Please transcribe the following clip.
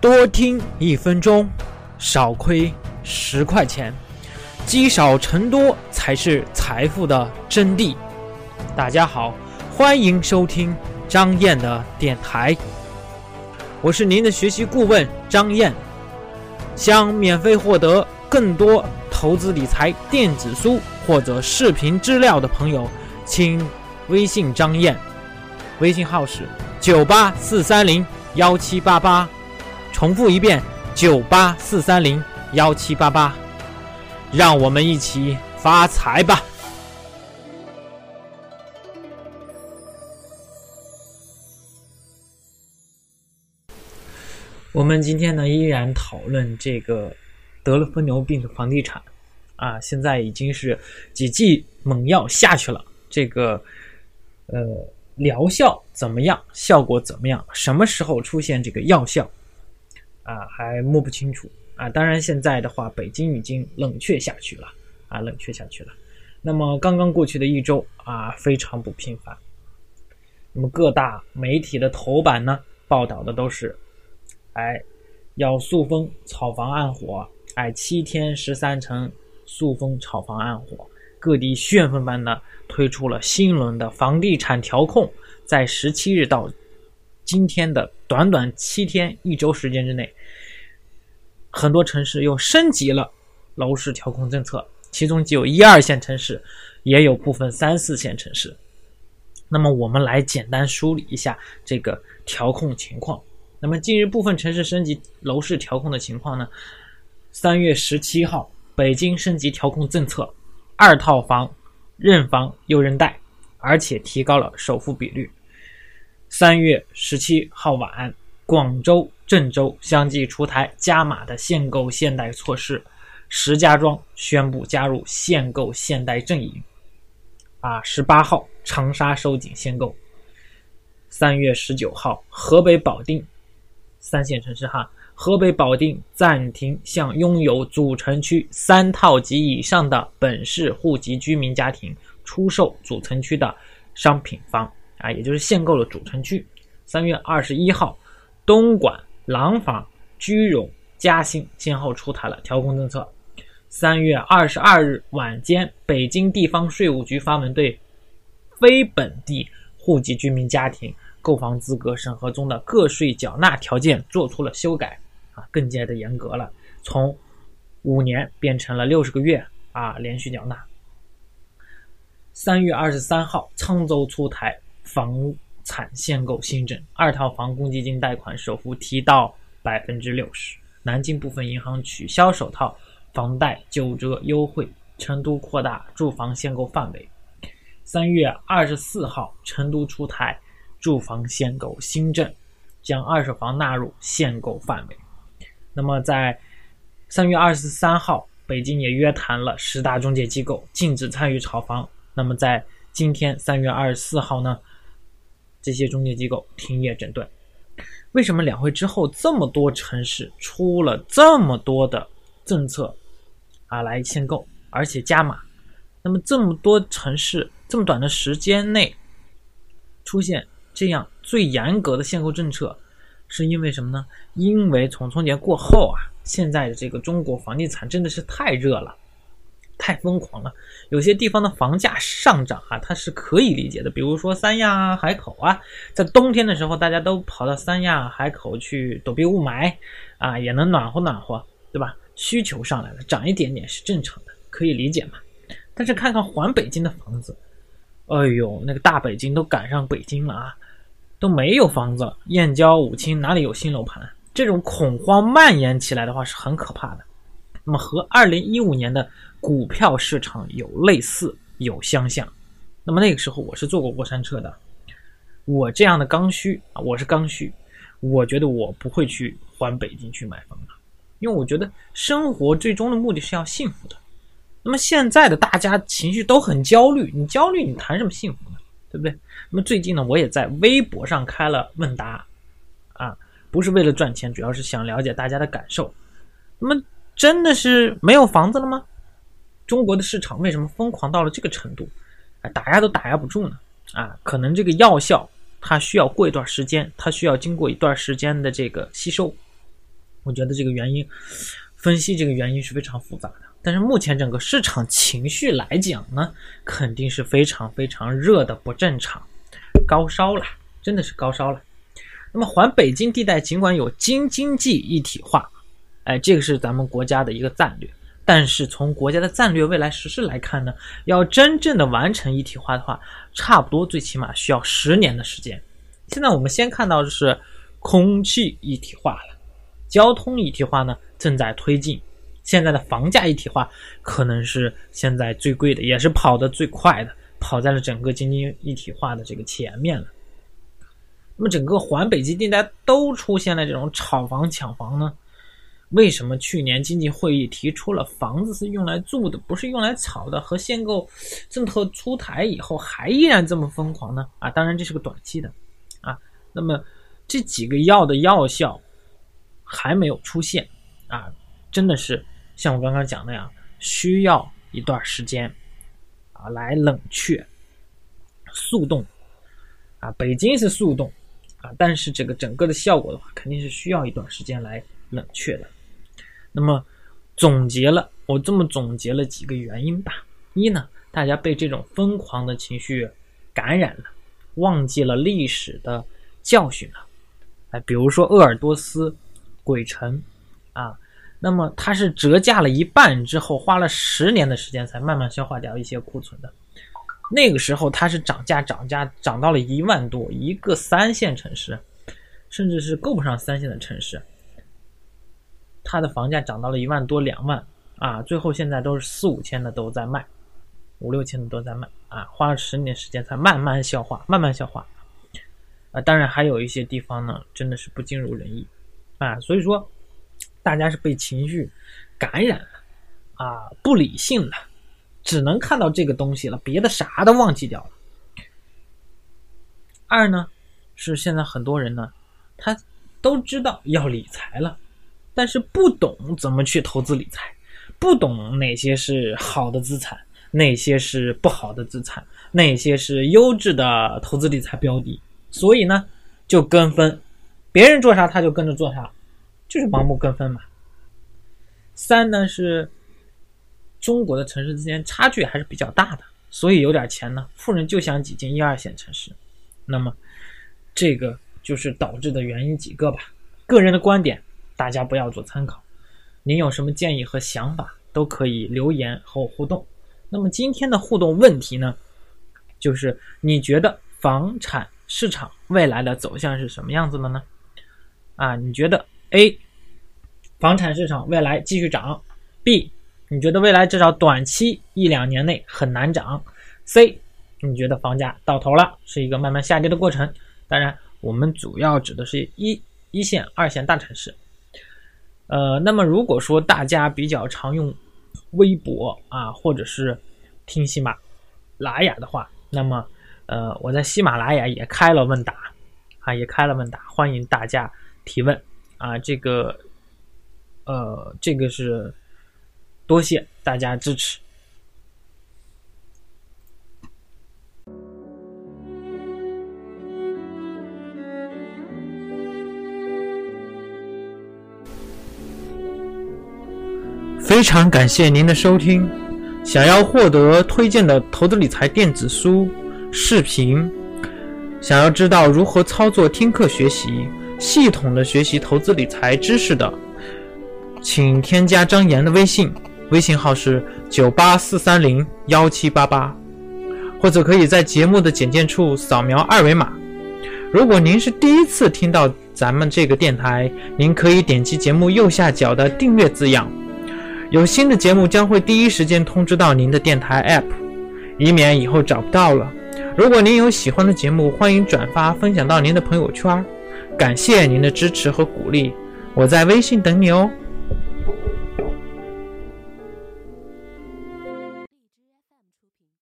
多听一分钟，少亏十块钱，积少成多才是财富的真谛。大家好，欢迎收听张燕的电台，我是您的学习顾问张燕。想免费获得更多投资理财电子书或者视频资料的朋友，请微信张燕，微信号是九八四三零幺七八八。重复一遍：九八四三零幺七八八，让我们一起发财吧！我们今天呢，依然讨论这个得了疯牛病的房地产啊，现在已经是几剂猛药下去了，这个呃疗效怎么样？效果怎么样？什么时候出现这个药效？啊，还摸不清楚啊！当然，现在的话，北京已经冷却下去了啊，冷却下去了。那么，刚刚过去的一周啊，非常不平凡。那么，各大媒体的头版呢，报道的都是，哎，要塑封炒房暗火，哎，七天十三城塑封炒房暗火，各地旋风般的推出了新一轮的房地产调控，在十七日到。今天的短短七天一周时间之内，很多城市又升级了楼市调控政策，其中既有一二线城市，也有部分三四线城市。那么我们来简单梳理一下这个调控情况。那么近日部分城市升级楼市调控的情况呢？三月十七号，北京升级调控政策，二套房认房又认贷，而且提高了首付比率。三月十七号晚，广州、郑州相继出台加码的限购限贷措施，石家庄宣布加入限购限贷阵营。啊，十八号长沙收紧限购。三月十九号，河北保定三线城市哈，河北保定暂停向拥有主城区三套及以上的本市户籍居民家庭出售主城区的商品房。啊，也就是限购了主城区。三月二十一号，东莞、廊坊、居容、嘉兴先后出台了调控政策。三月二十二日晚间，北京地方税务局发文对非本地户籍居民家庭购房资格审核中的个税缴纳条件做出了修改，啊，更加的严格了，从五年变成了六十个月啊，连续缴纳。三月二十三号，沧州出台。房产限购新政，二套房公积金贷款首付提到百分之六十。南京部分银行取消首套房贷九折优惠。成都扩大住房限购范围。三月二十四号，成都出台住房限购新政，将二手房纳入限购范围。那么，在三月二十三号，北京也约谈了十大中介机构，禁止参与炒房。那么，在今天三月二十四号呢？这些中介机构停业整顿，为什么两会之后这么多城市出了这么多的政策啊来限购，而且加码？那么这么多城市这么短的时间内出现这样最严格的限购政策，是因为什么呢？因为从春节过后啊，现在的这个中国房地产真的是太热了。太疯狂了，有些地方的房价上涨啊，它是可以理解的。比如说三亚、海口啊，在冬天的时候，大家都跑到三亚、海口去躲避雾霾啊，也能暖和暖和，对吧？需求上来了，涨一点点是正常的，可以理解嘛。但是看看环北京的房子，哎呦，那个大北京都赶上北京了啊，都没有房子了，燕郊、武清哪里有新楼盘？这种恐慌蔓延起来的话是很可怕的。那么和二零一五年的。股票市场有类似，有相像。那么那个时候我是坐过过山车的，我这样的刚需啊，我是刚需，我觉得我不会去环北京去买房的，因为我觉得生活最终的目的是要幸福的。那么现在的大家情绪都很焦虑，你焦虑你谈什么幸福呢？对不对？那么最近呢，我也在微博上开了问答，啊，不是为了赚钱，主要是想了解大家的感受。那么真的是没有房子了吗？中国的市场为什么疯狂到了这个程度？啊，打压都打压不住呢？啊，可能这个药效它需要过一段时间，它需要经过一段时间的这个吸收，我觉得这个原因分析这个原因是非常复杂的。但是目前整个市场情绪来讲呢，肯定是非常非常热的不正常，高烧了，真的是高烧了。那么环北京地带尽管有京津冀一体化，哎，这个是咱们国家的一个战略。但是从国家的战略未来实施来看呢，要真正的完成一体化的话，差不多最起码需要十年的时间。现在我们先看到的是空气一体化了，交通一体化呢正在推进。现在的房价一体化可能是现在最贵的，也是跑得最快的，跑在了整个经济一体化的这个前面了。那么整个环北京地带都出现了这种炒房抢房呢？为什么去年经济会议提出了房子是用来住的，不是用来炒的？和限购政策出台以后还依然这么疯狂呢？啊，当然这是个短期的，啊，那么这几个药的药效还没有出现，啊，真的是。像我刚刚讲那样，需要一段时间啊来冷却、速冻啊。北京是速冻啊，但是这个整个的效果的话，肯定是需要一段时间来冷却的。那么总结了，我这么总结了几个原因吧：一呢，大家被这种疯狂的情绪感染了，忘记了历史的教训了。哎，比如说鄂尔多斯、鬼城啊。那么它是折价了一半之后，花了十年的时间才慢慢消化掉一些库存的。那个时候它是涨价涨价涨到了一万多一个三线城市，甚至是够不上三线的城市，它的房价涨到了一万多两万啊，最后现在都是四五千的都在卖，五六千的都在卖啊，花了十年时间才慢慢消化，慢慢消化。啊，当然还有一些地方呢，真的是不尽如人意啊，所以说。大家是被情绪感染了啊，不理性了，只能看到这个东西了，别的啥都忘记掉了。二呢，是现在很多人呢，他都知道要理财了，但是不懂怎么去投资理财，不懂哪些是好的资产，哪些是不好的资产，哪些是优质的投资理财标的，所以呢，就跟风，别人做啥他就跟着做啥。就是盲目跟风嘛。三呢是中国的城市之间差距还是比较大的，所以有点钱呢，富人就想挤进一二线城市。那么这个就是导致的原因几个吧。个人的观点，大家不要做参考。您有什么建议和想法，都可以留言和我互动。那么今天的互动问题呢，就是你觉得房产市场未来的走向是什么样子的呢？啊，你觉得？A，房产市场未来继续涨。B，你觉得未来至少短期一两年内很难涨。C，你觉得房价到头了，是一个慢慢下跌的过程。当然，我们主要指的是一一线、二线大城市。呃，那么如果说大家比较常用微博啊，或者是听喜马拉雅的话，那么呃，我在喜马拉雅也开了问答啊，也开了问答，欢迎大家提问。啊，这个，呃，这个是多谢大家支持。非常感谢您的收听。想要获得推荐的投资理财电子书、视频，想要知道如何操作听课学习。系统的学习投资理财知识的，请添加张岩的微信，微信号是九八四三零幺七八八，或者可以在节目的简介处扫描二维码。如果您是第一次听到咱们这个电台，您可以点击节目右下角的订阅字样，有新的节目将会第一时间通知到您的电台 app，以免以后找不到了。如果您有喜欢的节目，欢迎转发分享到您的朋友圈。感谢您的支持和鼓励，我在微信等你哦。